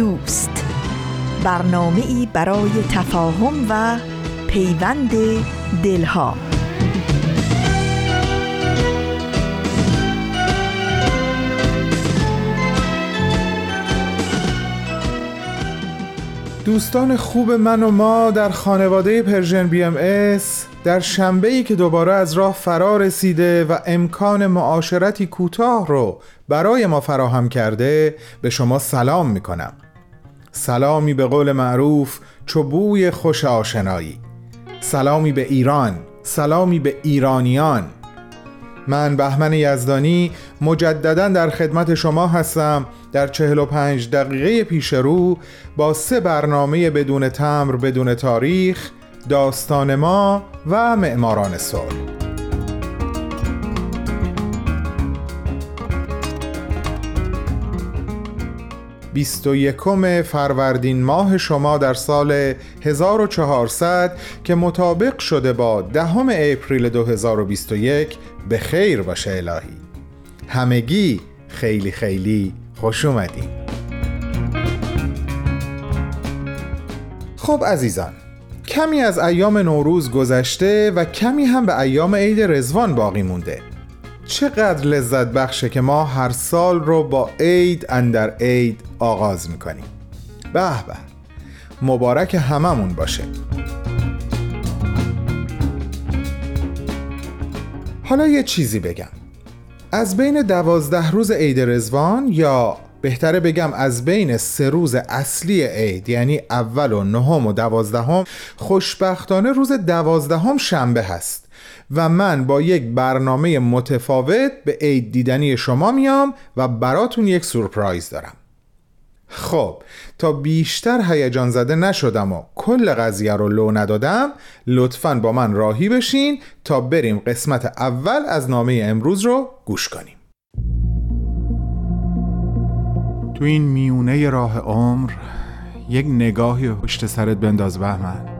دوست. برنامه ای برای تفاهم و پیوند دلها. دوستان خوب من و ما در خانواده Persian BMS در شنبه ای که دوباره از راه فرا رسیده و امکان معاشرتی کوتاه رو برای ما فراهم کرده به شما سلام می کنم سلامی به قول معروف چوبوی خوش آشنایی. سلامی به ایران سلامی به ایرانیان. من بهمن یزدانی مجددا در خدمت شما هستم در 45 دقیقه پیش رو با سه برنامه بدون تمر بدون تاریخ داستان ما و معماران صلح. یکم فروردین ماه شما در سال 1400 که مطابق شده با دهم اپریل 2021 به خیر باشه الهی. همگی خیلی خیلی خوش اومدین. خب عزیزان کمی از ایام نوروز گذشته و کمی هم به ایام عید رزوان باقی مونده. چقدر لذت بخشه که ما هر سال رو با عید اندر عید آغاز می‌کنیم. به به. مبارک هممون باشه. حالا یه چیزی بگم. از بین دوازده روز عید رزوان یا بهتره بگم از بین سه روز اصلی عید یعنی اول و نهم و دوازدهم خوشبختانه روز دوازدهم شنبه هست و من با یک برنامه متفاوت به عید دیدنی شما میام و براتون یک سورپرایز دارم. خب تا بیشتر هیجان زده نشدم و کل قضیه رو لو ندادم لطفا با من راهی بشین تا بریم قسمت اول از نامه امروز رو گوش کنیم. تو این میونه راه عمر یک نگاهی پشت سرت بنداز بهمن.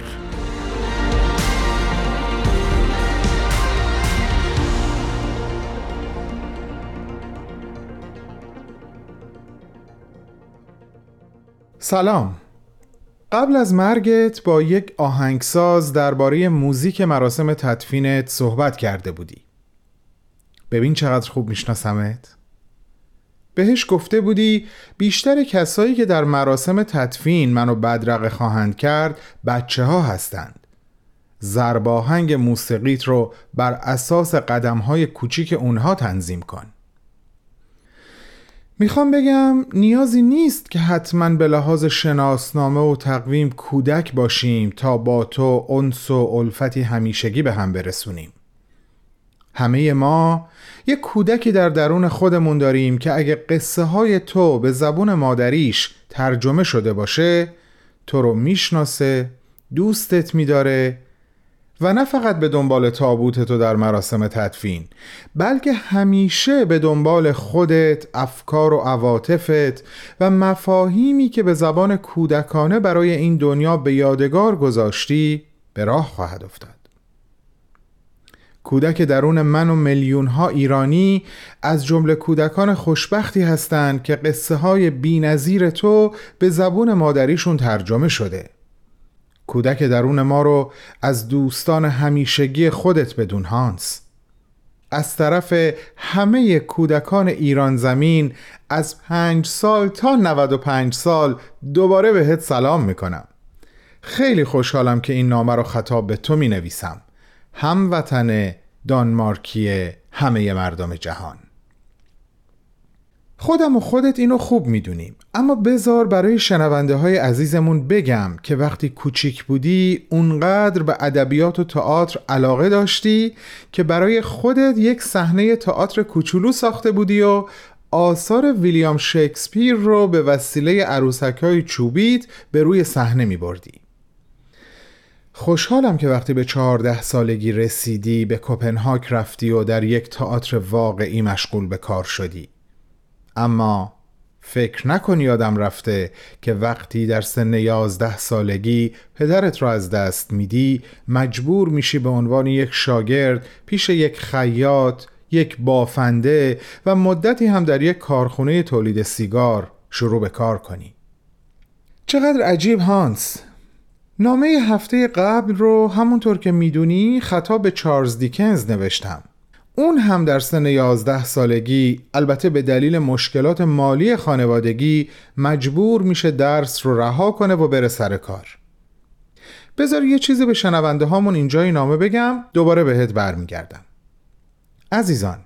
سلام. قبل از مرگت با یک آهنگساز درباره موزیک مراسم تدفینت صحبت کرده بودی. ببین چقدر خوب میشناسمت. بهش گفته بودی بیشتر کسایی که در مراسم تدفین منو بدرقه خواهند کرد بچه ها هستند زرباهنگ موسیقیت رو بر اساس قدم های کوچیک اونها تنظیم کن. می‌خوام بگم نیازی نیست که حتما به لحاظ شناسنامه و تقویم کودک باشیم تا با تو انس و الفتی همیشگی به هم برسونیم. همه ما یک کودکی در درون خودمون داریم که اگه قصه های تو به زبون مادریش ترجمه شده باشه تو رو می‌شناسه دوستت میداره و نه فقط به دنبال تابوت تو در مراسم تدفین بلکه همیشه به دنبال خودت افکار و عواطفت و مفاهیمی که به زبان کودکانه برای این دنیا به یادگار گذاشتی به راه خواهد افتاد. کودک درون من و میلیون ها ایرانی از جمله کودکان خوشبختی هستند که قصه های بی تو به زبون مادریشون ترجمه شده. کودک درون ما رو از دوستان همیشگی خودت بدون هانس. از طرف همه کودکان ایران زمین از پنج سال تا 95 سال دوباره بهت سلام می‌کنم. خیلی خوشحالم که این نامه رو خطاب به تو می نویسم هموطن دانمارکی همه مردم جهان. خودم و خودت اینو خوب می‌دونیم اما بذار برای شنونده های عزیزمون بگم که وقتی کوچیک بودی اونقدر به ادبیات و تئاتر علاقه داشتی که برای خودت یک صحنه تئاتر کوچولو ساخته بودی و آثار ویلیام شکسپیر رو به وسیله عروسک های چوبیت به روی صحنه می بردی. خوشحالم که وقتی به چهارده سالگی رسیدی به کپنهاگ رفتی و در یک تئاتر واقعی مشغول به کار شدی اما فکر نکن یادم رفته که وقتی در سن یازده سالگی پدرت را از دست میدی مجبور میشی به عنوان یک شاگرد پیش یک خیاط یک بافنده و مدتی هم در یک کارخونه تولید سیگار شروع به کار کنی. چقدر عجیب هانس! نامه هفته قبل رو همونطور که می‌دونی خطاب به چارلز دیکنز نوشتم. اون هم در سن 11 سالگی البته به دلیل مشکلات مالی خانوادگی مجبور میشه درس رو رها کنه و بره سر کار. بذار یه چیزی به شنونده هامون اینجای نامه بگم دوباره بهت برمیگردم. عزیزان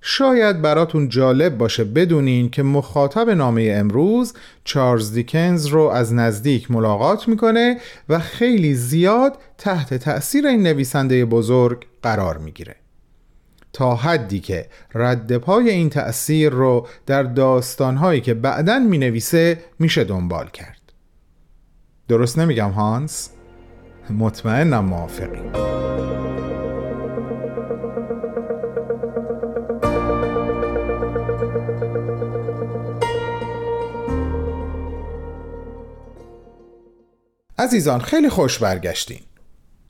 شاید براتون جالب باشه بدونین که مخاطب نامه امروز چارلز دیکنز رو از نزدیک ملاقات می‌کنه و خیلی زیاد تحت تأثیر این نویسنده بزرگ قرار می‌گیره. تا حدی که رد پای این تأثیر رو در داستانهایی که بعدا می نویسه میشه دنبال کرد. درست نمیگم هانس؟ مطمئنم موافقی. عزیزان خیلی خوش برگشتین.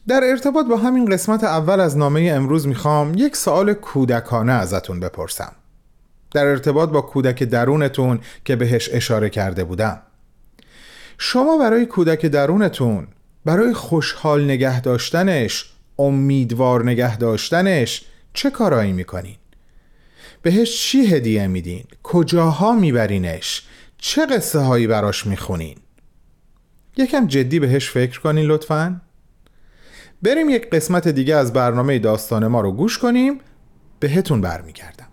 در ارتباط با همین قسمت اول از نامه امروز می‌خوام یک سوال کودکانه ازتون بپرسم در ارتباط با کودک درونتون که بهش اشاره کرده بودم شما برای کودک درونتون برای خوشحال نگه داشتنش امیدوار نگه داشتنش چه کارایی می‌کنین؟ بهش چی هدیه میدین؟ کجاها میبرینش؟ چه قصه هایی براش می‌خونین؟ یکم جدی بهش فکر کنین لطفاً؟ بریم یک قسمت دیگه از برنامه داستان ما رو گوش کنیم. بهتون برمیگردم.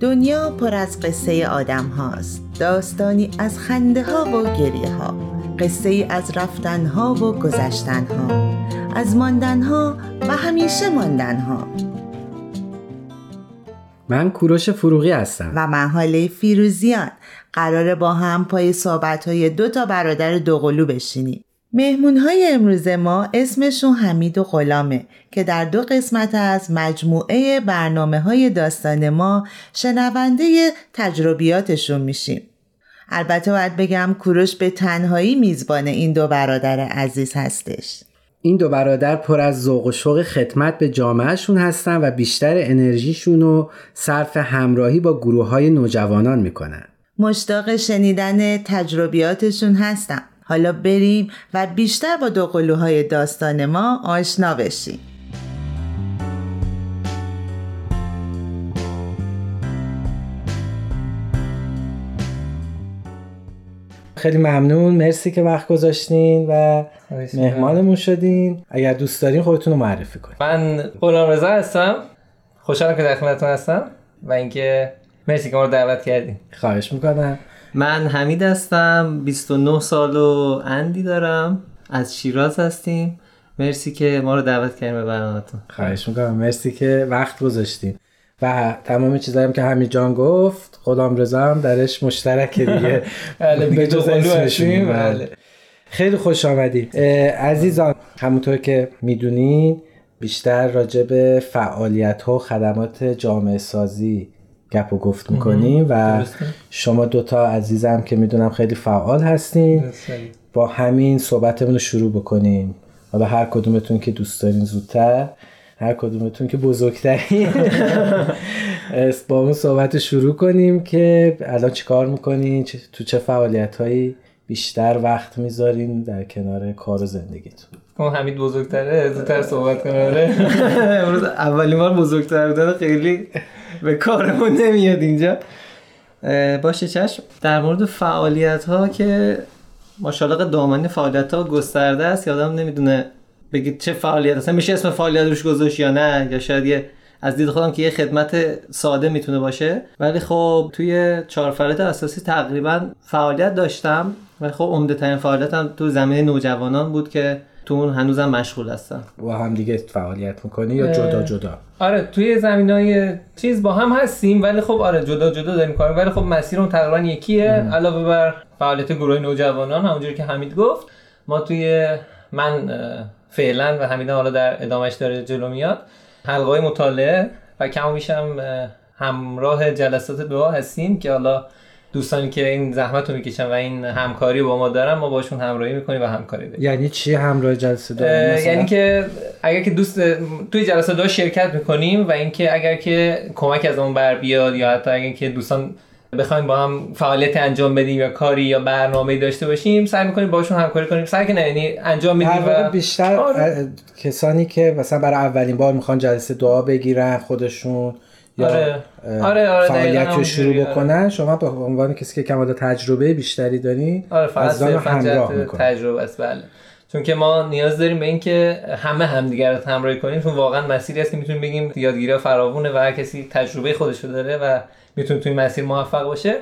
دنیا پر از قصه آدم هاست. داستانی از خنده ها و گریه ها. قصه از رفتن ها و گذشتن ها. از ماندن ها و همیشه ماندن ها. من کوروش فروغی هستم. و من حاله فیروزیان. قراره با هم پای صحبت های دو تا برادر دوقلو بشینیم. مهمون های امروز ما اسمشون حمید و غلامه که در دو قسمت از مجموعه برنامه های داستان ما شنونده تجربیاتشون میشیم. البته باید بگم کوروش به تنهایی میزبان این دو برادر عزیز هستش. این دو برادر پر از ذوق و شوق خدمت به جامعهشون هستن و بیشتر انرژیشون رو صرف همراهی با گروه های نوجوانان می‌کنن. مشتاق شنیدن تجربیاتشون هستم. حالا بریم و بیشتر با دو قلوهای داستان ما آشنا بشیم. خیلی ممنون. مرسی که وقت گذاشتین و مهمانمون شدین. اگر دوست دارین خودتون رو معرفی کنید من غلام رضا هستم. خوشحالم که در خدمتتون هستم و اینکه مرسی که ما رو دعوت کردین. خواهش می‌کنم. من حمید هستم 29 سال و اندی دارم. از شیراز هستیم. مرسی که ما رو دعوت کردیم به برنامه‌تون. خواهش می‌کنم. مرسی که وقت گذاشتیم و تمام چیزایی که همین جان گفت خدام رضا هم درش مشترک دیگه. بله به جز بله. خیلی خوش آمدید عزیزان همونطور که می‌دونین بیشتر راجع به فعالیت ها و خدمات جامعه سازی گپ و گفت می‌کنیم و شما دوتا عزیزم که می‌دونم خیلی فعال هستین با همین صحبتمون رو شروع بکنیم. حالا هر کدومتون که دوست دارین زودتر هر کدومتون که بزرگترین. با اون صحبت شروع کنیم که الان چیکار می‌کنین؟ تو چه فعالیت هایی بیشتر وقت می‌ذارین در کنار کار و زندگیتون؟ اون حمید بزرگتره زودتر صحبت کنه آره. امروز اولین بار بزرگتر بودن خیلی به کارمون نمیاد اینجا. باشه چشم. در مورد فعالیت ها که ماشاءالله دامنه فعالیت ها گسترده است یادم نمی‌دونه بگید چه فعالیت اصلا میشه اسم فعالیت روش گذاشت یا نه یا شاید یه از دید خودم که یه خدمت ساده می‌تونه باشه. ولی خب توی چهار فعالیت اساسی تقریبا فعالیت داشتم. ولی خب عمده ترین فعالیتم تو زمینه نوجوانان بود که تو اون هنوزم مشغول هستم با هم دیگه فعالیت می‌کنی یا جدا جدا؟ آره توی زمین های چیز با هم هستیم ولی خب آره جدا جدا داریم کار ولی خب مسیرمون تقریبا یکیه. علاوه بر فعالیت گروه نوجوانان همونجوری که حمید گفت ما توی من فعلا و حمیدم حالا در ادامهش داره جلو میاد حلقه های مطالعه و کم میشم همراه جلسات دعا هستیم که حالا دوستانی که این زحمت رو می‌کشن و این همکاری با ما دارن ما باشون همراهی می‌کنیم و همکاری داریم. یعنی چی همراه جلسه داریم یعنی که اگر که دوست توی جلسه دعا شرکت می‌کنیم و اینکه اگر که کمک از اون بر بیاد یا حتی اگر که دوستان بخوایم با هم فعالیت انجام بدیم یا کاری یا برنامه داشته باشیم سعی می‌کنیم باشون همکاری کنیم. سعی کنیم یعنی انجام میدیم و بیشتر آره. کسانی که مثلا برای اولین بار می‌خوان جلسه دعا بگیرن خودشون یا آره. آره آره فعالیت رو شروع بکنن؟ شما به عنوان کسی که کمال تجربه بیشتری دارین آره فقط همراه تجربه است بله. چون که ما نیاز داریم به اینکه همه همدیگر رو همراهی کنیم چون واقعا مسیری است که می‌تونیم بگیم یادگیری فراوونه و هر کسی تجربه خودش رو داره و می‌تونه توی مسیر موفق باشه.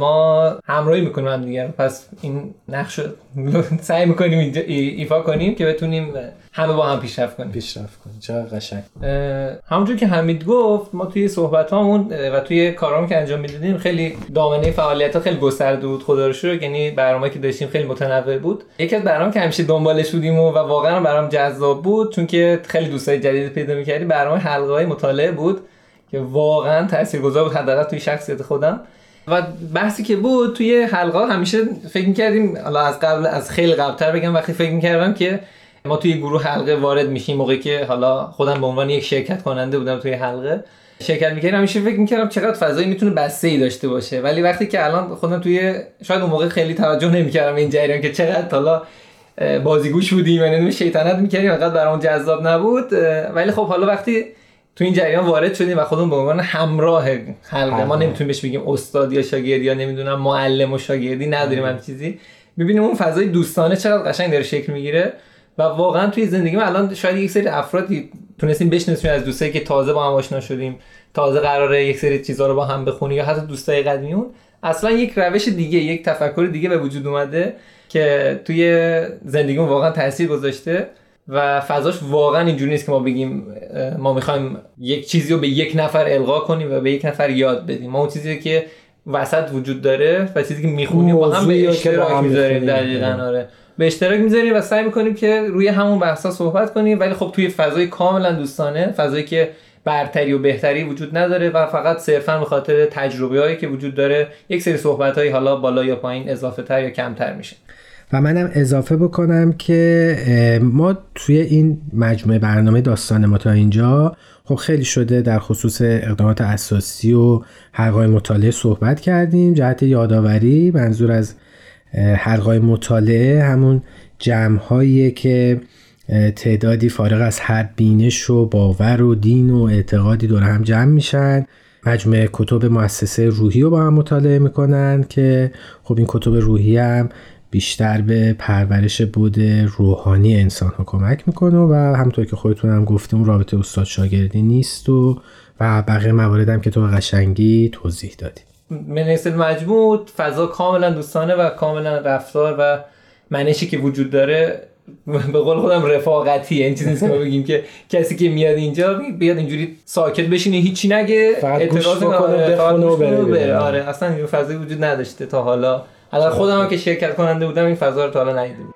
ما همراهی می‌کنیم هم دیگر پس این نقش سعی می‌کنیم ایفا کنیم که بتونیم همه با هم پیشرفت کنیم. پیشرفت کنیم. چقدر قشنگ. همونجور که حمید گفت ما توی صحبت هامون و توی کارامون که انجام می‌دادیم خیلی دامنه فعالیت ها خیلی گسترده بود. خدا رو شکر یعنی برنامه که داشتیم خیلی متنوع بود. یکی از برنامه که همیشه دنبالش بودیم و, و واقعا برام جذاب بود چون که خیلی دوستای جدید پیدا می‌کردیم برنامه حلقه های مطالعه بود که واقعا تاثیرگذار بود حداقل توی شخصیت خودم. و بحثی که بود توی حلقه همیشه فکر می‌کردیم حالا از قبل از خیلی قبلتر بگم وقتی فکر می‌کردم که ما توی گروه حلقه وارد میشیم موقعی که حالا خودم به عنوان یک شرکت کننده بودم توی حلقه شرکت می‌کردم همیشه فکر می‌کردم چقدر فضایی می‌تونه بسته ای داشته باشه. ولی وقتی که الان خودم توی شاید اون موقع خیلی توجه نمی‌کردم این جریان که چقدر حالا بازیگوش بودیم یعنی شیطنت می‌کردیم فقط برام جذاب نبود. ولی خب حالا وقتی تو این جریان وارد شدیم و خودمون به عنوان همراه حلقه ما نمی‌تونیم بهش بگیم استاد یا شاگرد یا نمی‌دونم معلم و شاگردی نداریم هم چیزی. می‌بینیم اون فضای دوستانه چقدر قشنگ داره شکل می‌گیره و واقعا توی زندگی ما الان شاید یک سری افرادی تونستیم بشناسیم از دوستایی که تازه با هم آشنا شدیم تازه قراره یک سری چیزا رو با هم بخونیم یا حتی دوستای قدیمیون. اصلا یک روش دیگه یک تفکر دیگه به وجود اومده که توی زندگیمون واقعا تاثیر گذاشته. و فضاش واقعا اینجوری نیست که ما بگیم ما می‌خوایم یک چیزی رو به یک نفر القا کنیم و به یک نفر یاد بدیم. ما اون چیزی که وسط وجود داره و چیزی که می‌خونیم با هم به اشتراک می‌ذاریم دقیقا آره. به اشتراک می‌ذاریم و سعی می‌کنیم که روی همون بحثا صحبت کنیم ولی خب توی فضای کاملا دوستانه فضایی که برتری و بهتری وجود نداره و فقط صرفا به خاطر تجربه هایی که وجود داره یک سری صحبت هایی حالا بالا یا پایین اضافه تر یا کمتر میشه. و منم اضافه بکنم که ما توی این مجموعه برنامه داستان ما تا اینجا خب خیلی شده در خصوص اقدامات اساسی و حلقای مطالعه صحبت کردیم. جهت یادآوری منظور از حلقای مطالعه همون جمعهایی که تعدادی فارغ از هر بینش و باور و دین و اعتقادی دور هم جمع میشن. مجموعه کتب مؤسسه روحی رو با هم مطالعه می‌کنن که خب این کتب روحی هم بیشتر به پرورش بود روحانی انسان ها کمک می‌کنه و همطور که خودتون هم گفتیم رابطه استاد شاگردی نیست و و بقیه موارد هم که تو قشنگی توضیح دادی. منیسل مجموع فضا کاملا دوستانه و کاملا رفتار و منشی که وجود داره به قول خودم رفاقتی این چیزی نیست که بگیم که کسی که میاد اینجا بیاد اینجوری ساکت بشینه هیچی نگه. اعتراض کنه بخونه و بره آره اصلا این فضایی وجود نداشته تا حالا. حالا خودم که شرکت کننده بودم این فضا رو تا حالا ندیدم.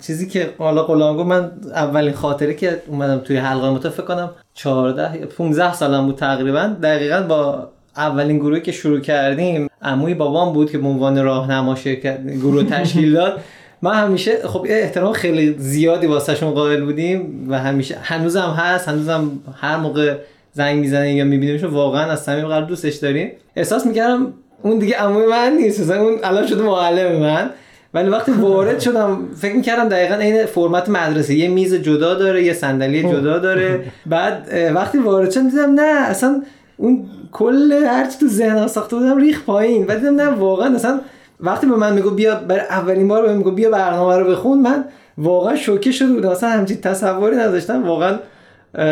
چیزی که حالا قلانگو من اولین خاطره که اومدم توی حلقه متفق فکر کنم 14 15 سالم بود تقریبا. دقیقا با اولین گروهی که شروع کردیم عموی بابام بود که به عنوان راهنما شرکت گروه تشکیل داد. ما همیشه خب احترام خیلی زیادی واسهشون قائل بودیم و همیشه هنوزم هست هنوزم هر موقع زنگ می‌زنه یا میبینیمشون واقعا از صمیم قلب دوستش داریم. احساس می‌کردم اون دیگه عموی من نیست مثلا اون الان شده معلم من. ولی وقتی وارد شدم فکر می‌کردم دقیقا این فرمت مدرسه. یه میز جدا داره یه صندلی جدا داره. بعد وقتی وارد شدم دیدم نه اصلا اون کل هرچی تو ذهنم ساخته بودم ریخ پایین. و دیدم نه واقعا اصلا وقتی به من میگو بیا بر اولین بار بهم میگو بیا برنامه رو بخون من واقعا شوکه شده بودم. اصلا همچین تصوری نداشتم. واقعا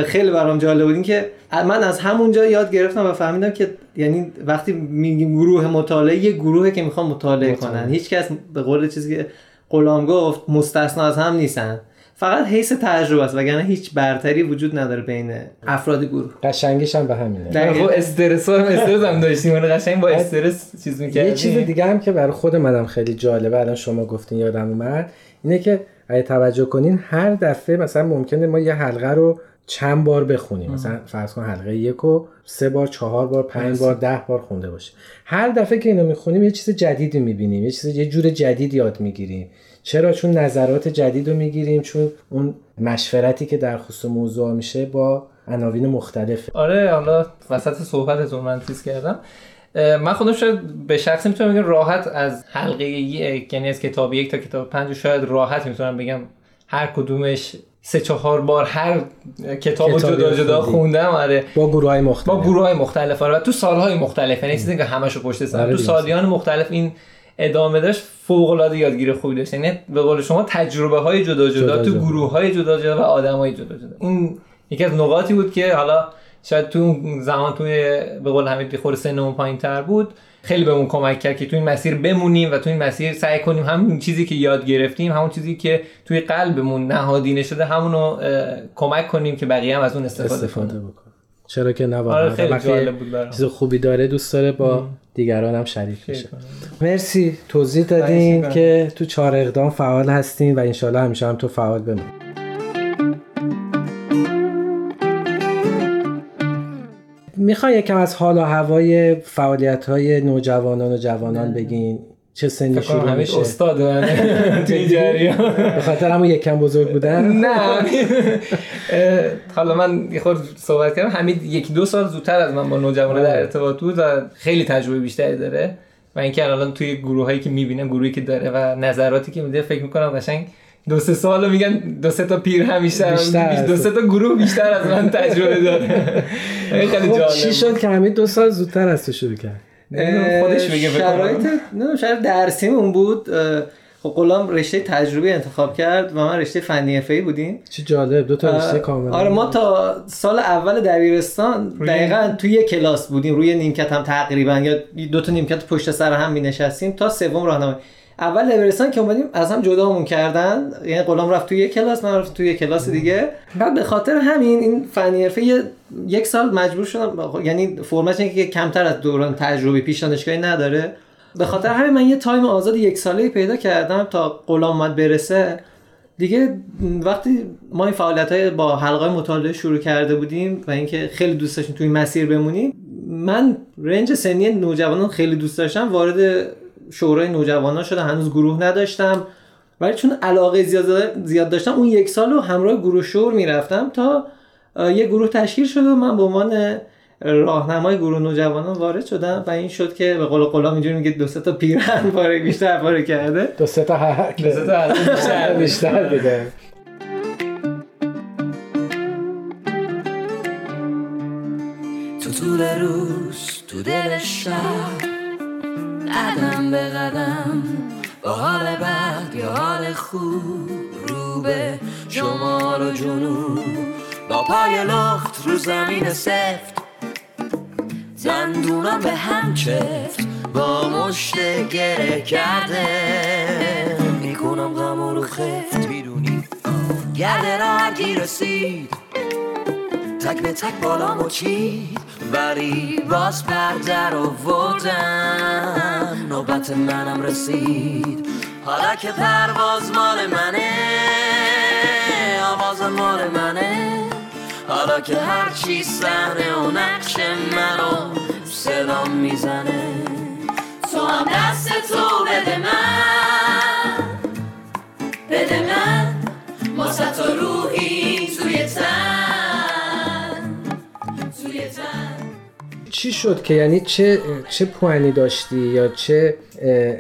خیلی برام جالب بود. که من از همونجا یاد گرفتم و فهمیدم که یعنی وقتی میگیم گروه مطالعه یه گروهه که می‌خوان مطالعه کنن. هیچ کس به قول چیزی که غلام گفت مستثنا از هم نیستن. فقط حیث تجربه است وگرنه هیچ برتری وجود نداره بین افراد گروه. قشنگیش هم به همینه. خب استرس هم استرس هم داشتیم. اون قشنگ با استرس چیز می‌کردیم. یه چیز دیگه هم که برای خود منم خیلی جالبه الان شما گفتین یادم اومد اینه که اگه توجه کنین هر دفعه مثلا ممکنه ما یه حلقه رو چند بار بخونیم. مثلا فرض کن حلقه یک و سه بار چهار بار پنج بار ده بار خونده باشه هر دفعه که اینو می‌خونیم یه چیز جدیدی می‌بینیم یه چیز یه جور جدید یاد می‌گیریم. چرا چون نظرات جدید رو می‌گیریم چون اون مشورتی که در خصوص موضوع میشه با عناوین مختلف. آره حالا وسط صحبتتون من تیز کردم. من خودم شاید به شخصی می‌تونم بگم راحت از حلقه یک یعنی از کتاب یک تا کتاب پنج شاید راحت می‌تونم بگم هر کدومش سه چهار بار هر کتاب جدا جدا خوندم آره. با گروه های مختلف. با گروه های مختلف آره. و تو سالهای مختلف یعنی چیزی که همشو پشت سر. تو سالیان مختلف این ادامه داشت. فوق العاده یادگیری خوبی داشت. یعنی به قول شما تجربه های جدا جدا, جدا تو گروه های جدا جدا و آدم های جدا جدا این یکی از نقاطی بود که حالا شاید تو زمان توی به قول حمید خور سنمون پایین تر بود. خیلی بهمون کمک کرد که تو این مسیر بمونیم و تو این مسیر سعی کنیم همون چیزی که یاد گرفتیم همون چیزی که توی قلبمون نهادینه شده همونو کمک کنیم که بقیه هم از اون استفاده, استفاده بکنن. چرا که نه آره جالب بود چیز خوبی داره دوست داره با دیگران هم شریک بشه. مرسی توضیح دادین که تو چهار اقدام فعال هستین و انشالله همیشه هم تو فعال بمون می‌خوای یکم از حال و هوای فعالیت های نوجوانان و جوانان بگین؟ چه سنی شروع میشه. استاد توی جریان. به خاطر همون یکم بزرگ بودن. نه حالا من یه خورد صحبت کردم. حمید یکی دو سال زودتر از من با نوجوانان در ارتباط بود و خیلی تجربه بیشتری داره. و اینکه الان توی گروه هایی که می‌بینم گروهی که داره و نظراتی که میده فکر می‌کنم قشنگ دو سه سال میگن دو سه تا پیر هم بیشتر, دو سه تا گروه بیشتر از من تجربه داره. خیلی خب جالب چی شد که همین دو سال زودتر از تو شروع کرد؟ خودش بگه شرایط نه شرایط درسیمون بود. خب غلام رشته تجربی انتخاب کرد و من رشته فنی ای بودیم. چه جالب دو تا رشته کامل آره ما تا سال اول دبیرستان دقیقا توی یه کلاس بودیم. روی نیمکت هم تقریبا یا دو تا نیمکت پشت سر هم می نشستیم تا سوم راهنمایی. اول دبیرستان که اومدیم از هم جدامون کردن. یعنی غلام رفت توی یک کلاس من رفت توی یک کلاس دیگه. بعد به خاطر همین این فنی حرفه یک سال مجبور شدم یعنی اینه که کمتر از دوران تجربی پیش دانشگاهی نداره. به خاطر همین من یه تایم آزاد یک ساله پیدا کردم تا غلام اومد برسه. دیگه وقتی ما این فعالیت های با حلقه مطالعه شروع کرده بودیم و اینکه خیلی دوست داشتیم توی مسیر بمونیم من رنج سنی نوجوانان خیلی دوست داشتم وارد شورای نوجوانان شده هنوز گروه نداشتم. ولی چون علاقه زیاد, زیاد داشتم اون یک سال رو همراه گروه شور می‌رفتم تا یه گروه تشکیل شد و من به عنوان راهنمای گروه نوجوانان وارد شدم و این شد که به قول قلا اینجوری میگه دو سه تا پیرن پاره بیشتر پاره کرده. دو سه تا دو سه تا بیشتر بیشتر بده تو طول روز تو دل شهر قدم به قدم با حال بد یا حال خوب رو به شمال و جنوب با پای لخت رو زمین سفت. دندونم به هم چفت با مشت گره کرده. می‌کنم غم رو خفت می‌دونی گرده را گیر رسید. تک به تک بالا چید. ولی باز پردر آوردم. نوبت منم رسید. حالا که پرواز مال منه آواز مال منه. حالا که هرچی صحنه و نقش منو صدام می‌زنه. تو هم دست تو بده من. بده من. ماسه تو روحی توی تن چی شد که یعنی چه چه پوانی داشتی یا چه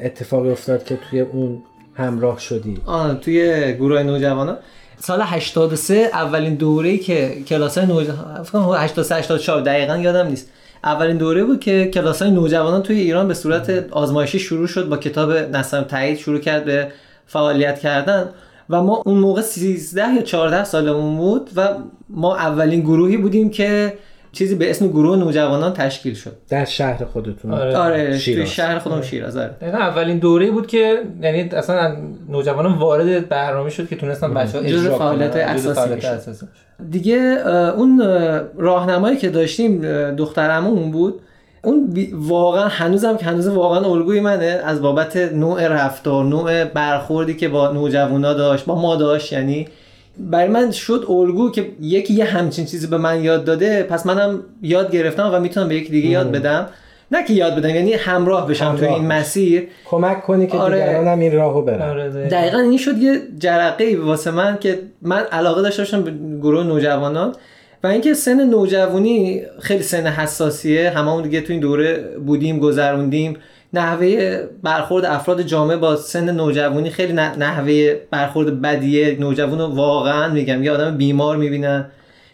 اتفاقی افتاد که توی اون همراه شدی؟ آه توی گروه نوجوانان سال 83 اولین دوره‌ای که کلاسای نوجوانان فکر کنم 83 84 دقیقا یادم نیست. اولین دوره بود که کلاسای نوجوانان توی ایران به صورت آزمایشی شروع شد با کتاب نسم تایید شروع کرد به فعالیت کردن. و ما اون موقع 13 یا 14 سالمون بود و ما اولین گروهی بودیم که چیزی به اسم گروه نوجوانان تشکیل شد. در شهر خودتون. آره. آره توی شیراز. شهر خودم شیراز آره. دقیقا اولین دوره بود که یعنی اصلا نوجوانان وارد برنامه شد که تونستن بچه ها جزء اجرا فعالیت اساسی. دیگه اون اه، راهنمایی که داشتیم دخترمون بود. اون بی- واقعا هنوزم که هنوز واقعا الگوی منه. از بابت نوع رفتار نوع برخوردی که با نوجوانا داشت با ما داشت یعنی برای من شد الگو که یکی یه همچین چیزی به من یاد داده پس منم یاد گرفتم و می‌تونم به یکی دیگه یاد بدم. نه که یاد بدم یعنی همراه بشم همراه توی این. مسیر. کمک کنی که آره. دیگران هم این راهو برن. آره، دقیقاً. دقیقا این شد یه جرقه ای واسه من که من علاقه داشته باشم به گروه نوجوانان. و اینکه سن نوجوانی خیلی سن حساسیه. هممون دیگه تو این دوره بودیم گذروندیم. نحوه برخورد افراد جامعه با سن نوجوانی خیلی نحوه برخورد بدیه. نوجوان رو واقعا میگم یه آدم بیمار می‌بینن.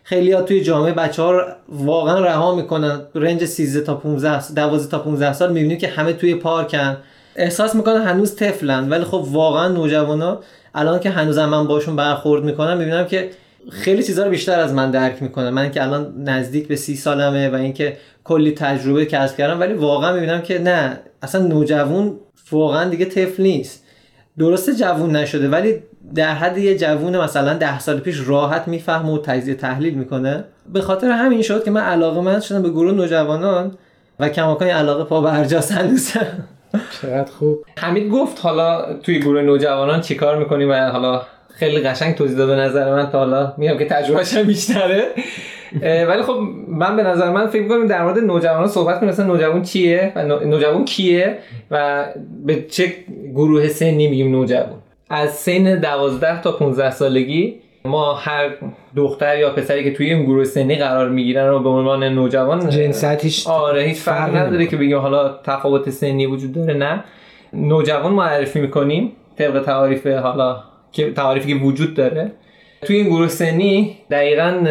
خیلی توی جامعه بچه ها واقعا رها می‌کنن. رنج 13 تا 15 12 تا 15 سال می‌بینید که همه توی پارکن احساس می‌کنن هنوز طفلن ولی خب واقعا نوجوانا الان که هنوزم من باشون برخورد می‌کنم می‌بینم که خیلی چیزا رو بیشتر از من درک می‌کنه من که الان نزدیک به سی سالمه و اینکه کلی تجربه کسب کردم ولی واقعا می‌بینم که نه. اصلا نوجوان واقعا دیگه طفل نیست. درسته جوون نشده ولی در حد یه جوون مثلا ده سال پیش راحت می‌فهمه و تجزیه تحلیل می‌کنه. به خاطر همین شد که من علاقه من شدم به گروه نوجوانان و کماکان علاقه پا برجاست هنوزم چقدر خوب. حمید گفت حالا توی گروه نوجوانان چیکار می‌کنیم و حالا خیلی قشنگ توضیح داد به نظر من تا حالا میگم که تجربهش هم بیشتره. ولی خب من به نظر من فکر کنم در مورد نوجوانان صحبت کنیم. مثلا نوجوان چیه و نو- نوجوان کیه و به چه گروه سنی میگیم نوجوان؟ از سن 12 تا 15 سالگی ما هر دختر یا پسری که توی این گروه سنی قرار می‌گیرن رو به عنوان نوجوان جنسیت هیچ آره هیچ فرق فرقی نداره. که بگیم حالا تفاوت سنی وجود داره نه. نوجوان معرفی می‌کنیم طبق تعاریف حالا که تعاریفی که وجود داره. توی این گروه سنی دقیقا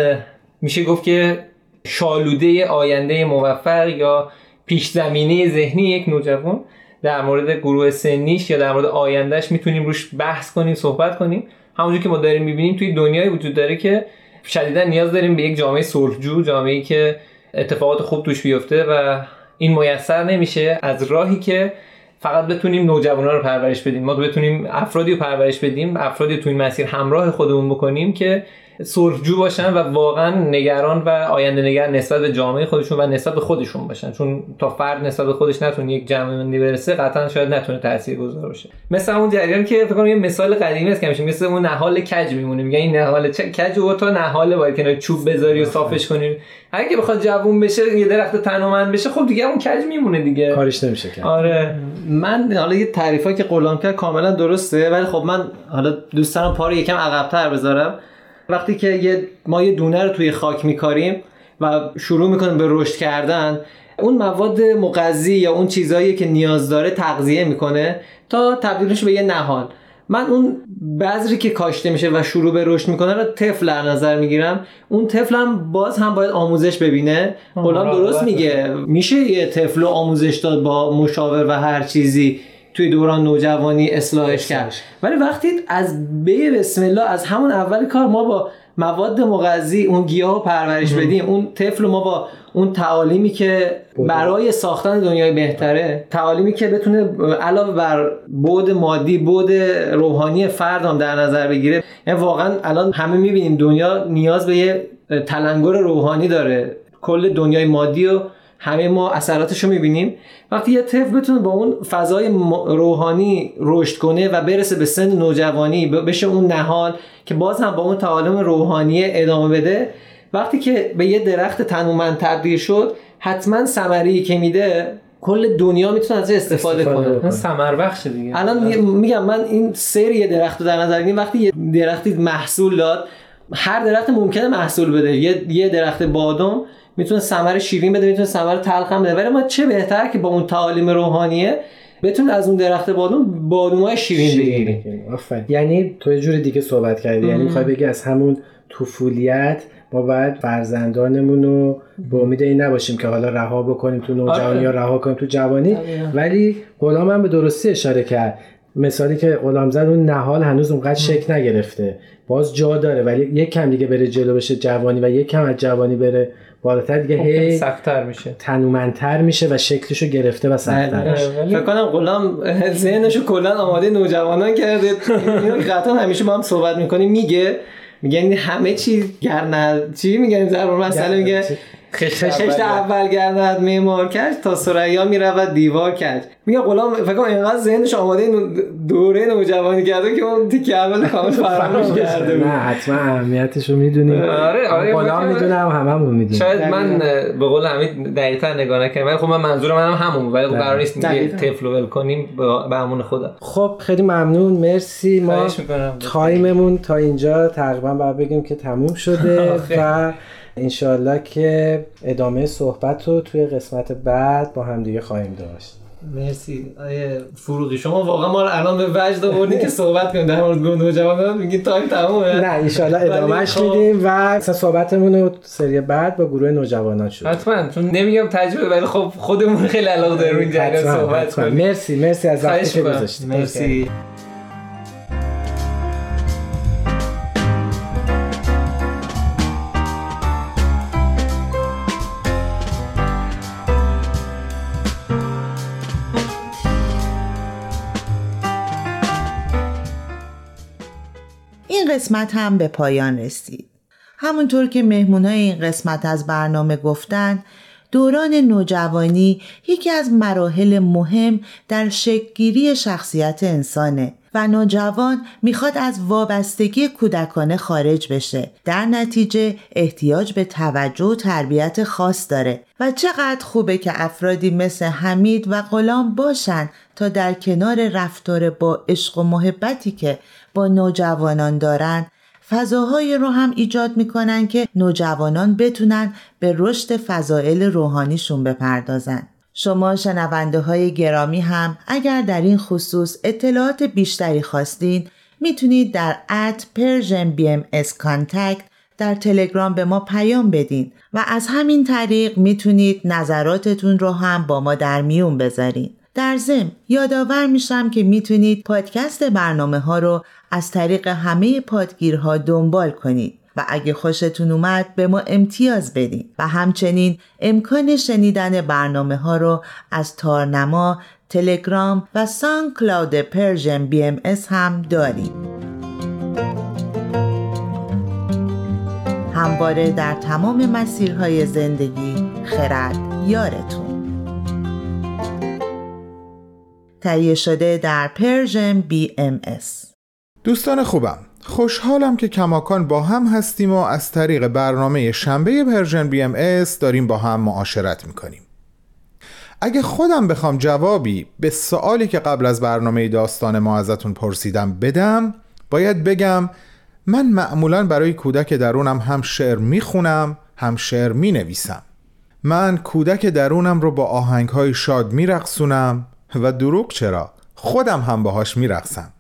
میشه گفت که شالوده آینده موفق یا پیش زمینه ذهنی یک نوجوان در مورد گروه سنیش یا در مورد آیندهش می‌تونیم روش بحث کنیم صحبت کنیم. همونجور که ما داریم می‌بینیم توی دنیای وجود داره که شدیدا نیاز داریم به یک جامعه صلحجو جامعه که اتفاقات خوب توش بیفته و این میسر نمیشه از راهی که فقط بتونیم نوجوانا رو پرورش بدیم. ما بتونیم افرادی رو پرورش بدیم افرادی تو این مسیر همراه خودمون بکنیم که صلحجو باشن و واقعا نگران و آینده نگر نسبت به جامعه خودشون و نسبت به خودشون باشن. چون تا فرد نسبت به خودش نتونه یک جمع برسه قطعا شاید نتونه تاثیرگذار باشه. مثل اون جریان که فکر کنم یه مثال قدیمی است که همیشه مثل اون نهال کج میمونه. میگن این نهال چه کج و تا نهال باید کنار چوب بذاری و صافش کنی. اگه بخواد جوون بشه یه درخت تنومند بشه خب دیگه اون کج میمونه دیگه. کارش نمیشه کرد. آره. من حالا یه تعریفی که غلام کرد کاملا درسته ولی خب من حالا دوست دارم پا رو یکم عقب‌تر بذارم. وقتی که یه ما یه دونه رو توی خاک میکاریم و شروع می‌کنیم به رشد کردن اون مواد مغذی یا اون چیزهایی که نیاز داره تغذیه می‌کنه تا تبدیلش به یه نهال من اون بذری که کاشته میشه و شروع به رشد می‌کنه رو طفل در نظر می‌گیرم. اون طفل هم باز هم باید آموزش ببینه. غلام درست میگه. میشه یه طفل رو آموزش داد با مشاور و هر چیزی؟ توی دوران نوجوانی اصلاحش کرد. ولی وقتی از بی بسم الله از همون اول کار ما با مواد مغذی اون گیاه رو پرورش بدیم اون طفل رو ما با اون تعالیمی که برای ساختن دنیای بهتره تعالیمی که بتونه علاوه بر بود مادی بود روحانی فرد هم در نظر بگیره. یعنی واقعا الان همه می‌بینیم دنیا نیاز به یه تلنگر روحانی داره. کل دنیای مادی و همه ما اثراتش رو می‌بینیم. وقتی یه طفل بتونه با اون فضای روحانی رشد کنه و برسه به سن نوجوانی بشه اون نهال که باز هم با اون تعالیم روحانی ادامه بده وقتی که به یه درخت تنومند تبدیل شد حتما ثمری که میده کل دنیا می‌تونه از استفاده, استفاده کنه. ثمر بخش دیگه. الان میگم من این سری یه درخت رو در نظر بگیریم وقتی یه درختی محصول داد هر درخت ممکنه محصول بده. یه, یه درخت بادام می‌تونه ثمر شیرین بده می‌تونه ثمر تلخ هم بده. ولی ما چه بهتر که با اون تعالیم روحانیه بتون از اون درخت بادوم بادومای شیرین بگیریم. یعنی تو یه جور دیگه صحبت کردی. یعنی می‌خوای بگی از همون طفولیت ما باید فرزندانمون رو به امید این نباشیم که حالا رها بکنیم تو نوجوانی یا رها کنیم تو جوانی. ولی غلام هم به درستی اشاره کرد. مثالی که غلام زد اون نهال هنوز اونقدر شک نگرفته. باز جا داره ولی یک کم دیگه بره جلو بشه جوانی و یک کم از جوانی بره بالاتر دیگه هی سخت‌تر میشه. تنومندتر میشه و شکلشو گرفته و سخت‌تر میشه. فکر کنم غلام ذهنشو کلا آماده نوجوانان کرده. اینو قطعا همیشه با هم صحبت می‌کنیم میگه میگن این همه چی گرند چی میگن ضرور مسئله میگه خشت اول گردد معمار کرد تا سریا می‌رود دیوار کرد میگه غلام فکر کنم اینقدر ذهنش آماده دوره نوجوانی کرده که اون تیکه اول کامل فراموش کرده نه حتما اهمیتش رو می‌دونیم. آره آره غلام من- می‌دونم هممون می‌دونیم. شاید من به قول حمید دقیق‌تر نگاه نکردم. ولی خب من منظورم هم همون. ولی خب قرار نیست یه دقیقاً. طفل رو ول کنیم به همون خودم خب خیلی ممنون. مرسی. ما. تایممون تا اینجا تقریبا باید بگیم که تموم شده و انشالله که ادامه صحبت رو توی قسمت بعد با هم دیگه خواهیم داشت. مرسی. آقای فروغی شما واقعا ما رو الان به وجد آوردین که صحبت کنیم. در مورد نوجوانان میگین تایم تمومه. نه ولی ادامهش خب- میدیم و صحبتمون رو سری بعد با گروه نوجوانان شد حتما چون نمیگم تجربه ولی خب خودمون خیلی علاقه داریم این صحبت. کنیم. مرسی مرسی از وقتی که. گذاشتید. مرسی. قسمت هم به پایان رسید. همونطور که مهمونای این قسمت از برنامه گفتن دوران نوجوانی یکی از مراحل مهم در شکلگیری شخصیت انسانه و نوجوان می‌خواد از وابستگی کودکانه خارج بشه در نتیجه احتیاج به توجه و تربیت خاص داره و چقدر خوبه که افرادی مثل حمید و غلام باشن تا در کنار رفتار با عشق و محبتی که با نوجوانان دارن فضاهایی رو هم ایجاد می‌کنن که نوجوانان بتونن به رشد فضائل روحانیشون بپردازن. شما شنونده های گرامی هم اگر در این خصوص اطلاعات بیشتری خواستین می‌تونید در at Persian BM در تلگرام به ما پیام بدین و از همین طریق می‌تونید نظراتتون رو هم با ما در میون بذارین. در ضمن یادآور میشم که می‌تونید پادکست برنامه ها رو از طریق همه پادگیرها دنبال کنید و اگه خوشتون اومد به ما امتیاز بدین و همچنین امکان شنیدن برنامه ها رو از تارنما، تلگرام و SoundCloud Persian BMS هم داریم. همواره در تمام مسیرهای زندگی خرد یارتون تهیه شده در Persian BMS. دوستان خوبم خوشحالم که کماکان با هم هستیم و از طریق برنامه شنبه Persian BMS داریم با هم معاشرت می‌کنیم. اگه خودم بخوام جوابی به سوالی که قبل از برنامه داستان ما ازتون پرسیدم بدم باید بگم من معمولا برای کودک درونم هم شعر می‌خونم هم شعر می‌نویسم. من کودک درونم رو با آهنگهای شاد میرقصونم و دروغ چرا؟ خودم هم باهاش میرقصم.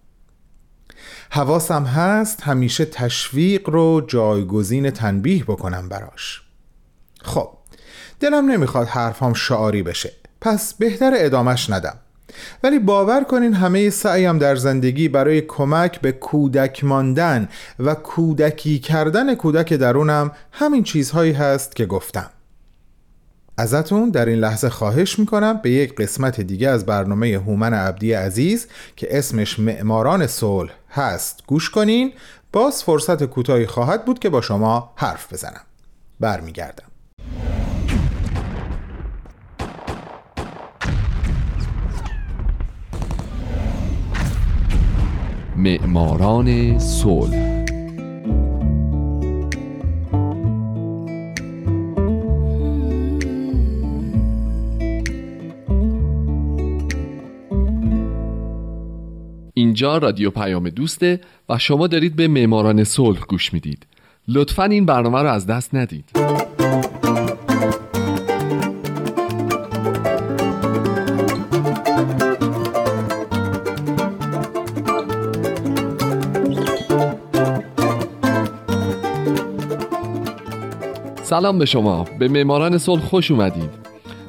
حواسم هست همیشه تشویق رو جایگزین تنبیه بکنم براش. خب دلم نمی‌خواد حرفام شعاری بشه. پس بهتر ادامش ندم. ولی باور کنین همه سعیم در زندگی برای کمک به کودک ماندن و کودکی کردن کودک درونم همین چیزهایی هست که گفتم. ازتون در این لحظه خواهش می‌کنم به یک قسمت دیگه از برنامه هومن عبدی عزیز که اسمش معماران صلح هست گوش کنین. باز فرصت کوتاهی خواهد بود که با شما حرف بزنم. برمیگردم. معماران صلح اینجا رادیو پیام دوسته و شما دارید به معماران صلح گوش می‌دید. لطفا این برنامه رو از دست ندید. سلام به شما. به معماران صلح خوش اومدید.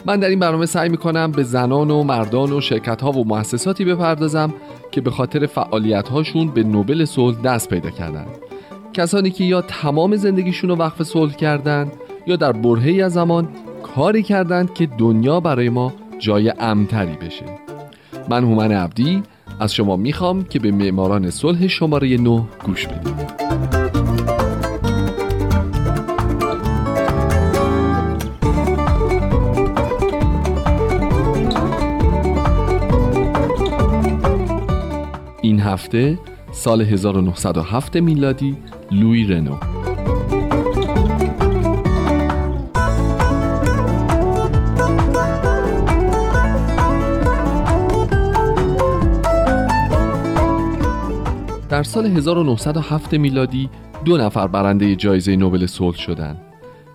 من در این برنامه سعی می‌کنم به زنان و مردان و شرکت ها و مؤسساتی بپردازم که به خاطر فعالیت هاشون به نوبل صلح دست پیدا کردن. کسانی که یا تمام زندگیشون رو وقف صلح کردند یا در برهی از زمان کاری کردند که دنیا برای ما جای امتری بشه. من هومن عبدی از شما می‌خوام که به معماران صلح شماره 9 گوش بدید هفته سال 1907 میلادی لوی رنو در سال 1907 میلادی دو نفر برنده جایزه نوبل صلح شدند.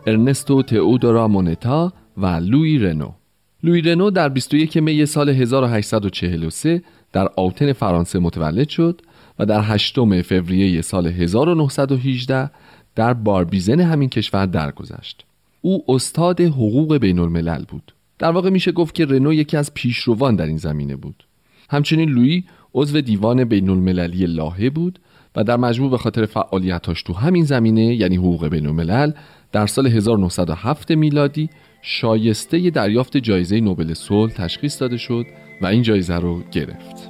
ارنستو تئودورا مونتا و لوی رنو. لوی رنو در 21 می سال 1843 در آوتن فرانسه متولد شد و در 8 فوریه سال 1918 در باربیزن همین کشور درگذشت. او استاد حقوق بین الملل بود. در واقع میشه گفت که رنو یکی از پیشروان در این زمینه بود. همچنین لویی عضو دیوان بین المللی لاهه بود و در مجموع به خاطر فعالیتاش تو همین زمینه یعنی حقوق بین الملل در سال 1907 میلادی شایسته دریافت جایزه نوبل صلح تشخیص داده شد و این جایزه رو گرفت.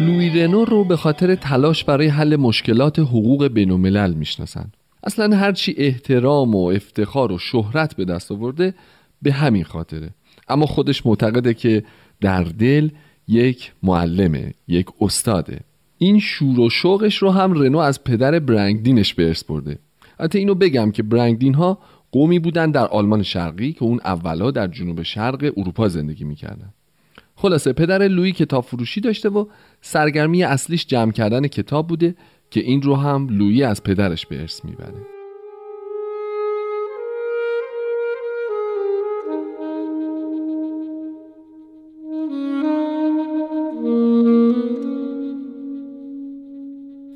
لوی رنو رو به خاطر تلاش برای حل مشکلات حقوق بین الملل می‌شناسن. اصلا هرچی احترام و افتخار و شهرت به دست آورده به همین خاطره. اما خودش معتقده که در دل یک معلمه یک استاده. این شور و شوقش رو هم رنو از پدر برنگدینش به ارث برده. البته اینو بگم که برنگدین ها قومی بودن در آلمان شرقی که اون اولا در جنوب شرق اروپا زندگی می‌کردن. خلاصه پدر لویی کتاب فروشی داشته و سرگرمی اصلیش جمع کردن کتاب بوده که این رو هم لویی از پدرش به ارث می‌بره.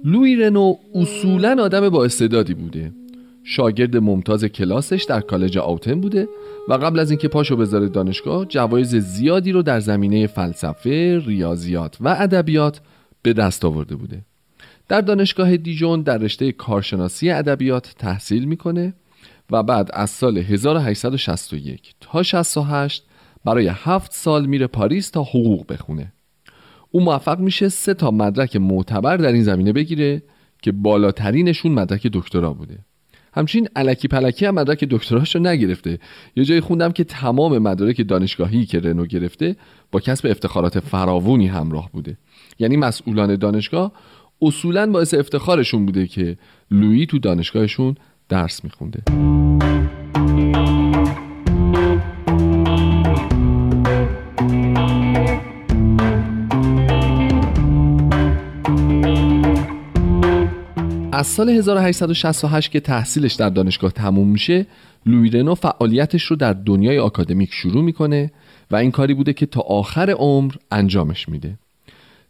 لوی رنو اصولا آدم با استعدادی بوده شاگرد ممتاز کلاسش در کالج آوتن بوده و قبل از اینکه پاشو بذاره دانشگاه جوایز زیادی رو در زمینه فلسفه، ریاضیات و ادبیات به دست آورده بوده. در دانشگاه دیجون در رشته کارشناسی ادبیات تحصیل می‌کنه و بعد از سال 1861 تا 68 برای هفت سال میره پاریس تا حقوق بخونه. او موفق میشه سه تا مدرک معتبر در این زمینه بگیره که بالاترینشون مدرک دکترا بوده. همچنین علکی پلکی هم مدرک دکتراش رو نگرفته. یه جایی خوندم که تمام مدارک دانشگاهی که رنو گرفته با کسب افتخارات فراوونی همراه بوده. یعنی مسئولان دانشگاه اصولا باعث افتخارشون بوده که لویی تو دانشگاهشون درس میخونده. از سال 1868 که تحصیلش در دانشگاه تموم میشه لوی رنو فعالیتش رو در دنیای آکادمیک شروع می‌کنه و این کاری بوده که تا آخر عمر انجامش میده.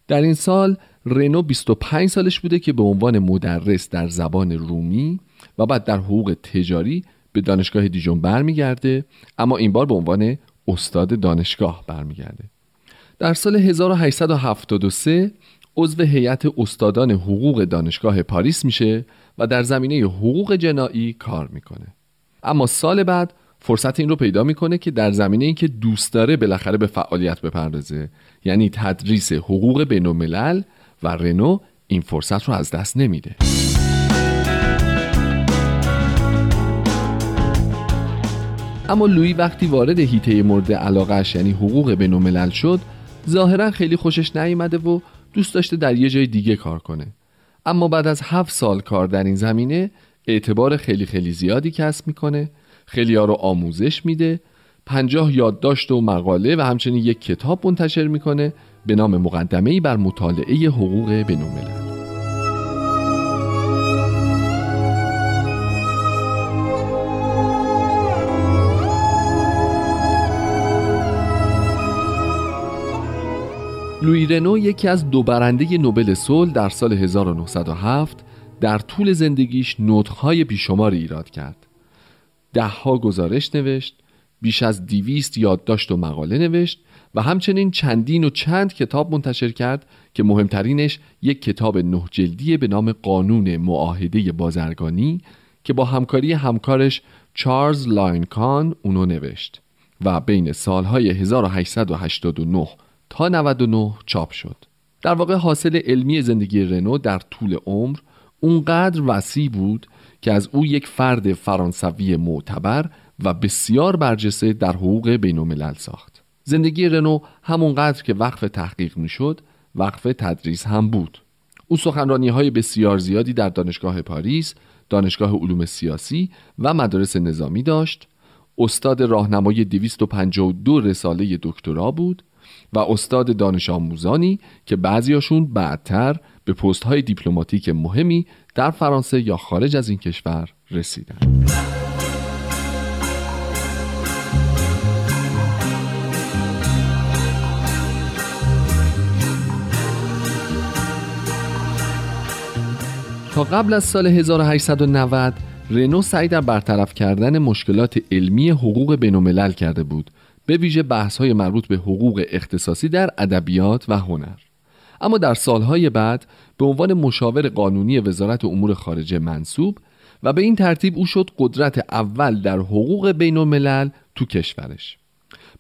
در این سال رنو 25 سالش بوده که به عنوان مدرس در زبان رومی و بعد در حقوق تجاری به دانشگاه دیجون برمیگرده اما این بار به عنوان استاد دانشگاه برمیگرده. در سال 1873 عضو هیئت استادان حقوق دانشگاه پاریس میشه و در زمینه حقوق جنایی کار می‌کنه. اما سال بعد فرصت این رو پیدا می‌کنه که در زمینه این که دوست داره بالاخره به فعالیت بپردازه یعنی تدریس حقوق بین الملل و رنو این فرصت رو از دست نمیده. اما لویی وقتی وارد هیته مورد علاقهش یعنی حقوق بین الملل شد ظاهرا خیلی خوشش نیامده و دوست داشته در یه جای دیگه کار کنه. اما بعد از هفت سال کار در این زمینه اعتبار خیلی خیلی زیادی کسب می‌کنه خیلی ها رو آموزش میده پنجاه یادداشت و مقاله و همچنین یک کتاب منتشر می‌کنه به نام مقدمه بر مطالعه حقوق بین‌الملل. لویی رنو یکی از دو برنده نوبل صلح در سال 1907 در طول زندگیش نطقهای بیشماری ایراد کرد. دهها گزارش نوشت بیش از دویست یادداشت و مقاله نوشت و همچنین چندین و چند کتاب منتشر کرد که مهمترینش یک کتاب نه جلدی به نام قانون معاهده بازرگانی که با همکاری همکارش چارلز لاینکان اونو نوشت و بین سالهای 1889 تا 99 چاپ شد. در واقع حاصل علمی زندگی رنو در طول عمر اونقدر وسیع بود که از او یک فرد فرانسوی معتبر و بسیار برجسته در حقوق بین ساخت. زندگی رنو همونقدر که وقف تحقیق می‌شد وقف تدریس هم بود. او سخنرانی های بسیار زیادی در دانشگاه پاریس دانشگاه علوم سیاسی و مدارس نظامی داشت. استاد راهنمای 252 رساله دکترا بود و استاد دانش آموزانی که بعضیاشون بعدتر به پست های دیپلماتیک مهمی در فرانسه یا خارج از این کشور رسیدند. تا قبل از سال 1890 رنو سعی در برطرف کردن مشکلات علمی حقوق بین‌الملل کرده بود به ویژه های مربوط به حقوق اختصاصی در ادبیات و هنر. اما در سالهای بعد به عنوان مشاور قانونی وزارت امور خارجه منصوب و به این ترتیب او شد قدرت اول در حقوق بین الملل تو کشورش.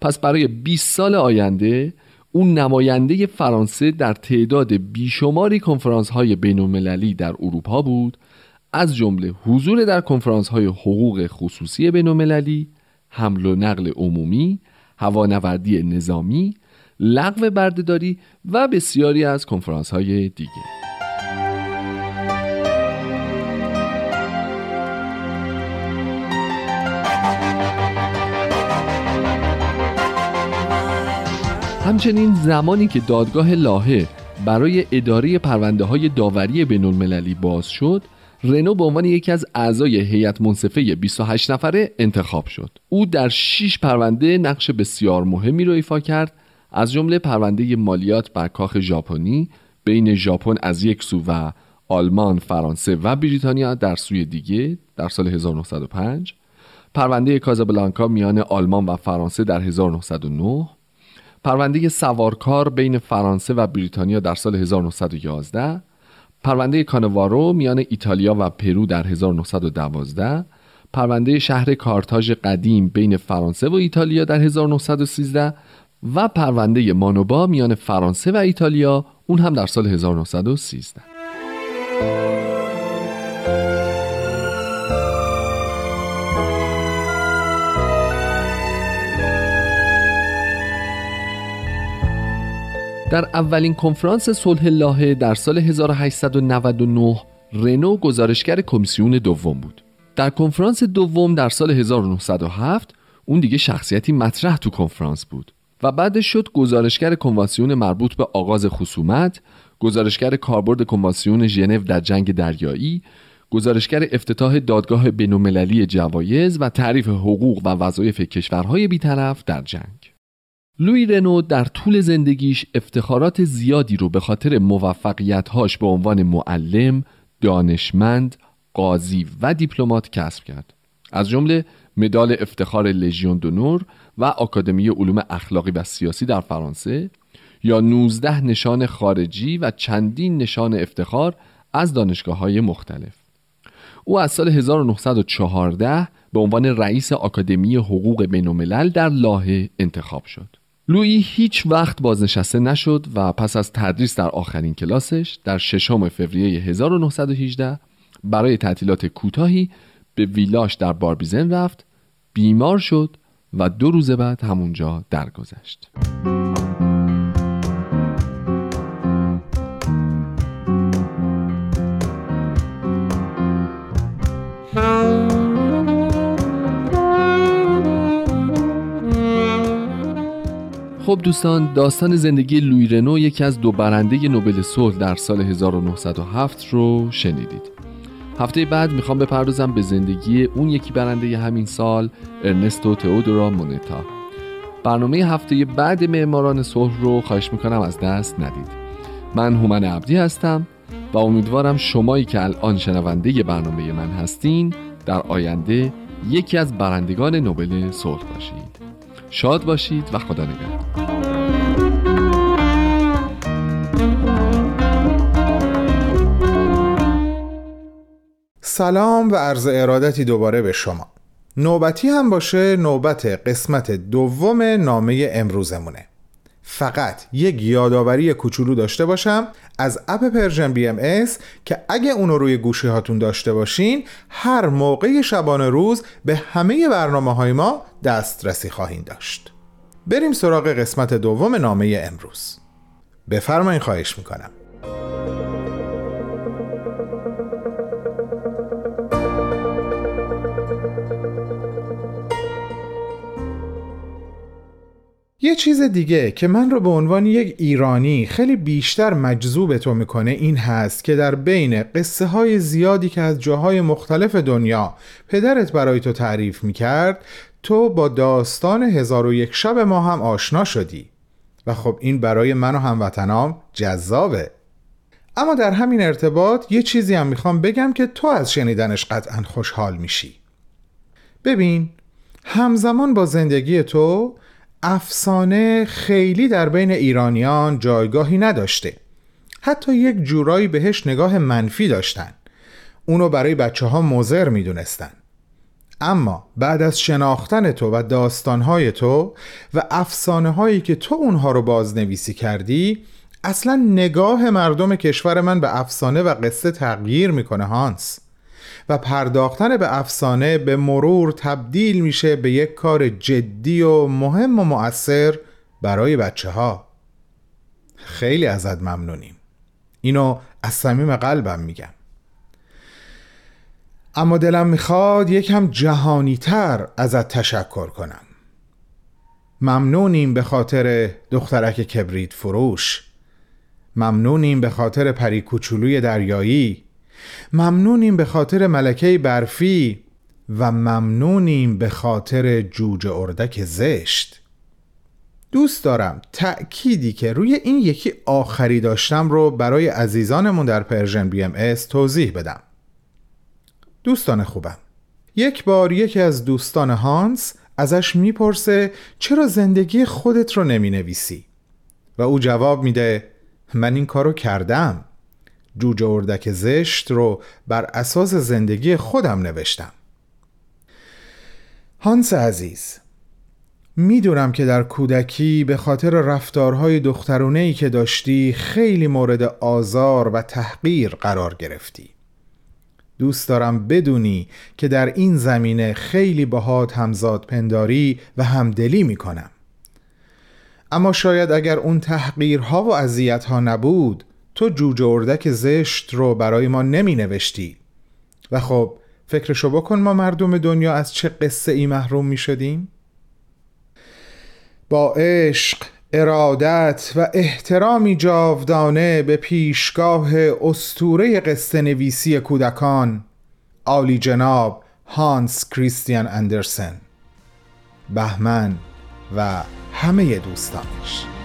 پس برای 20 سال آینده اون نماینده فرانسه در تعداد بیشماری کنفرانس های بین المللی در اروپا بود از جمله حضور در کنفرانس های حقوق خصوصی بین المللی حمل و نقل عمومی هوانوردی نظامی لغو بردهداری و بسیاری از کنفرانس های دیگه. همچنین زمانی که دادگاه لاهه برای اداره پرونده های داوری بین باز شد رنو به عنوان یکی از اعضای هیئت منصفه 28 نفره انتخاب شد. او در 6 پرونده نقش بسیار مهمی را ایفا کرد. از جمله پرونده مالیات بر کاخ ژاپنی بین ژاپن از یک سو و آلمان، فرانسه و بریتانیا در سوی دیگه در سال 1905 پرونده کازابلانکا میان آلمان و فرانسه در 1909 پرونده سوارکار بین فرانسه و بریتانیا در سال 1911 پرونده کانوارو میان ایتالیا و پرو در 1912 پرونده شهر کارتاژ قدیم بین فرانسه و ایتالیا در 1913 و پرونده مانوبا میان فرانسه و ایتالیا اون هم در سال 1913 در اولین کنفرانس صلح لاهه در سال 1899 رنو گزارشگر کمیسیون دوم بود. در کنفرانس دوم در سال 1907 اون دیگه شخصیتی مطرح تو کنفرانس بود و بعدش شد گزارشگر کنوانسیون مربوط به آغاز خصومت گزارشگر کاربرد کنوانسیون ژنو در جنگ دریایی گزارشگر افتتاح دادگاه بینالمللی جوایز و تعریف حقوق و وظایف کشورهای بیطرف در جنگ. لوی رنو در طول زندگیش افتخارات زیادی رو به خاطر موفقیتهاش به عنوان معلم، دانشمند، قاضی و دیپلمات کسب کرد. از جمله مدال افتخار لژیون دونور و آکادمی علوم اخلاقی و سیاسی در فرانسه یا 19 نشان خارجی و چندین نشان افتخار از دانشگاه های مختلف او از سال 1914 به عنوان رئیس آکادمی حقوق بین در لاهه انتخاب شد لویی هیچ وقت بازنشسته نشد و پس از تدریس در آخرین کلاسش در ششم فوریه 1918 برای تعطیلات کوتاهی به ویلاش در باربیزن رفت بیمار شد و دو روز بعد همونجا درگذشت. خب دوستان داستان زندگی لوی رنو یکی از دو برنده نوبل صلح در سال 1907 رو شنیدید. هفته بعد می‌خوام بپردازم به زندگی اون یکی برنده همین سال ارنستو تئودورا مونتا. برنامه هفته بعد معماران صلح رو خواهش می‌کنم از دست ندید. من هومن عبدی هستم و امیدوارم شمایی که الان شنونده برنامه من هستین در آینده یکی از برندگان نوبل صلح باشید. شاد باشید و خدا نگهدار. سلام و عرض ارادتی دوباره به شما. نوبتی هم باشه نوبت قسمت دوم نامه امروزمونه. فقط یک یادآوری کوچولو داشته باشم از app Persian BMS که اگه اونو روی گوشی هاتون داشته باشین هر موقع شبانه روز به همه برنامه های ما دسترسی خواهید داشت. بریم سراغ قسمت دوم نامه امروز. بفرمایین خواهش می‌کنم. یه چیز دیگه که من رو به عنوان یک ایرانی خیلی بیشتر مجذوب تو می‌کنه این هست که در بین قصه های زیادی که از جاهای مختلف دنیا پدرت برای تو تعریف می‌کرد تو با داستان هزار و یک شب ما هم آشنا شدی. و خب این برای من و هموطنام جذابه. اما در همین ارتباط یه چیزی هم می‌خوام بگم که تو از شنیدنش قطعا خوشحال میشی. ببین همزمان با زندگی تو افسانه خیلی در بین ایرانیان جایگاهی نداشته. حتی یک جورایی بهش نگاه منفی داشتن. اونو برای بچه ها مزر می دونستن. اما بعد از شناختن تو و داستانهای تو و افسانه هایی که تو اونها رو بازنویسی کردی اصلا نگاه مردم کشور من به افسانه و قصه تغییر می‌کنه هانس. و پرداختن به افسانه به مرور تبدیل میشه به یک کار جدی و مهم و مؤثر برای بچه ها خیلی ازت ممنونیم. اینو از صمیم قلبم میگم. اما دلم می‌خواد یکم جهانی تر ازت تشکر کنم. ممنونیم به خاطر دخترک کبریت فروش. ممنونیم به خاطر پری کوچولوی دریایی. ممنونیم به خاطر ملکه برفی و ممنونیم به خاطر جوجه اردک زشت. دوست دارم تأکیدی که روی این یکی آخری داشتم رو برای عزیزانمون در Persian BMS توضیح بدم. دوستان خوبم یک بار یکی از دوستان هانس ازش می‌پرسه چرا زندگی خودت رو نمی نویسی؟ و او جواب میده من این کارو کردم. جوجه اردک زشت رو بر اساس زندگی خودم نوشتم. هانس عزیز می‌دونم که در کودکی به خاطر رفتارهای دخترونه ای که داشتی خیلی مورد آزار و تحقیر قرار گرفتی. دوست دارم بدونی که در این زمینه خیلی باهات همزاد پنداری و همدلی می‌کنم. اما شاید اگر اون تحقیرها و اذیتها نبود تو جوجه اردک زشت رو برای ما نمی نوشتی و خب فکرشو بکن ما مردم دنیا از چه قصه ای محروم می شدیم؟ با عشق، ارادت و احترامی جاودانه به پیشگاه استوره قصه نویسی کودکان عالی جناب هانس کریستیان اندرسن. بهمن و همه دوستانش.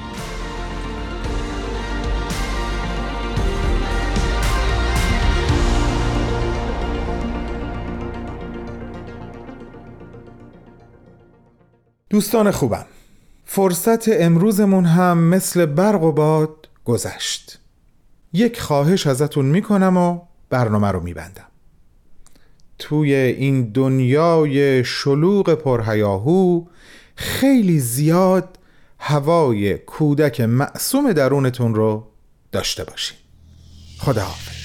دوستان خوبم فرصت امروزمون هم مثل برق و باد گذشت. یک خواهش ازتون می‌کنم و برنامه رو میبندم. توی این دنیای شلوغ پرهیاهو خیلی زیاد هوای کودک معصوم درونتون رو داشته باشین. خدا حافظ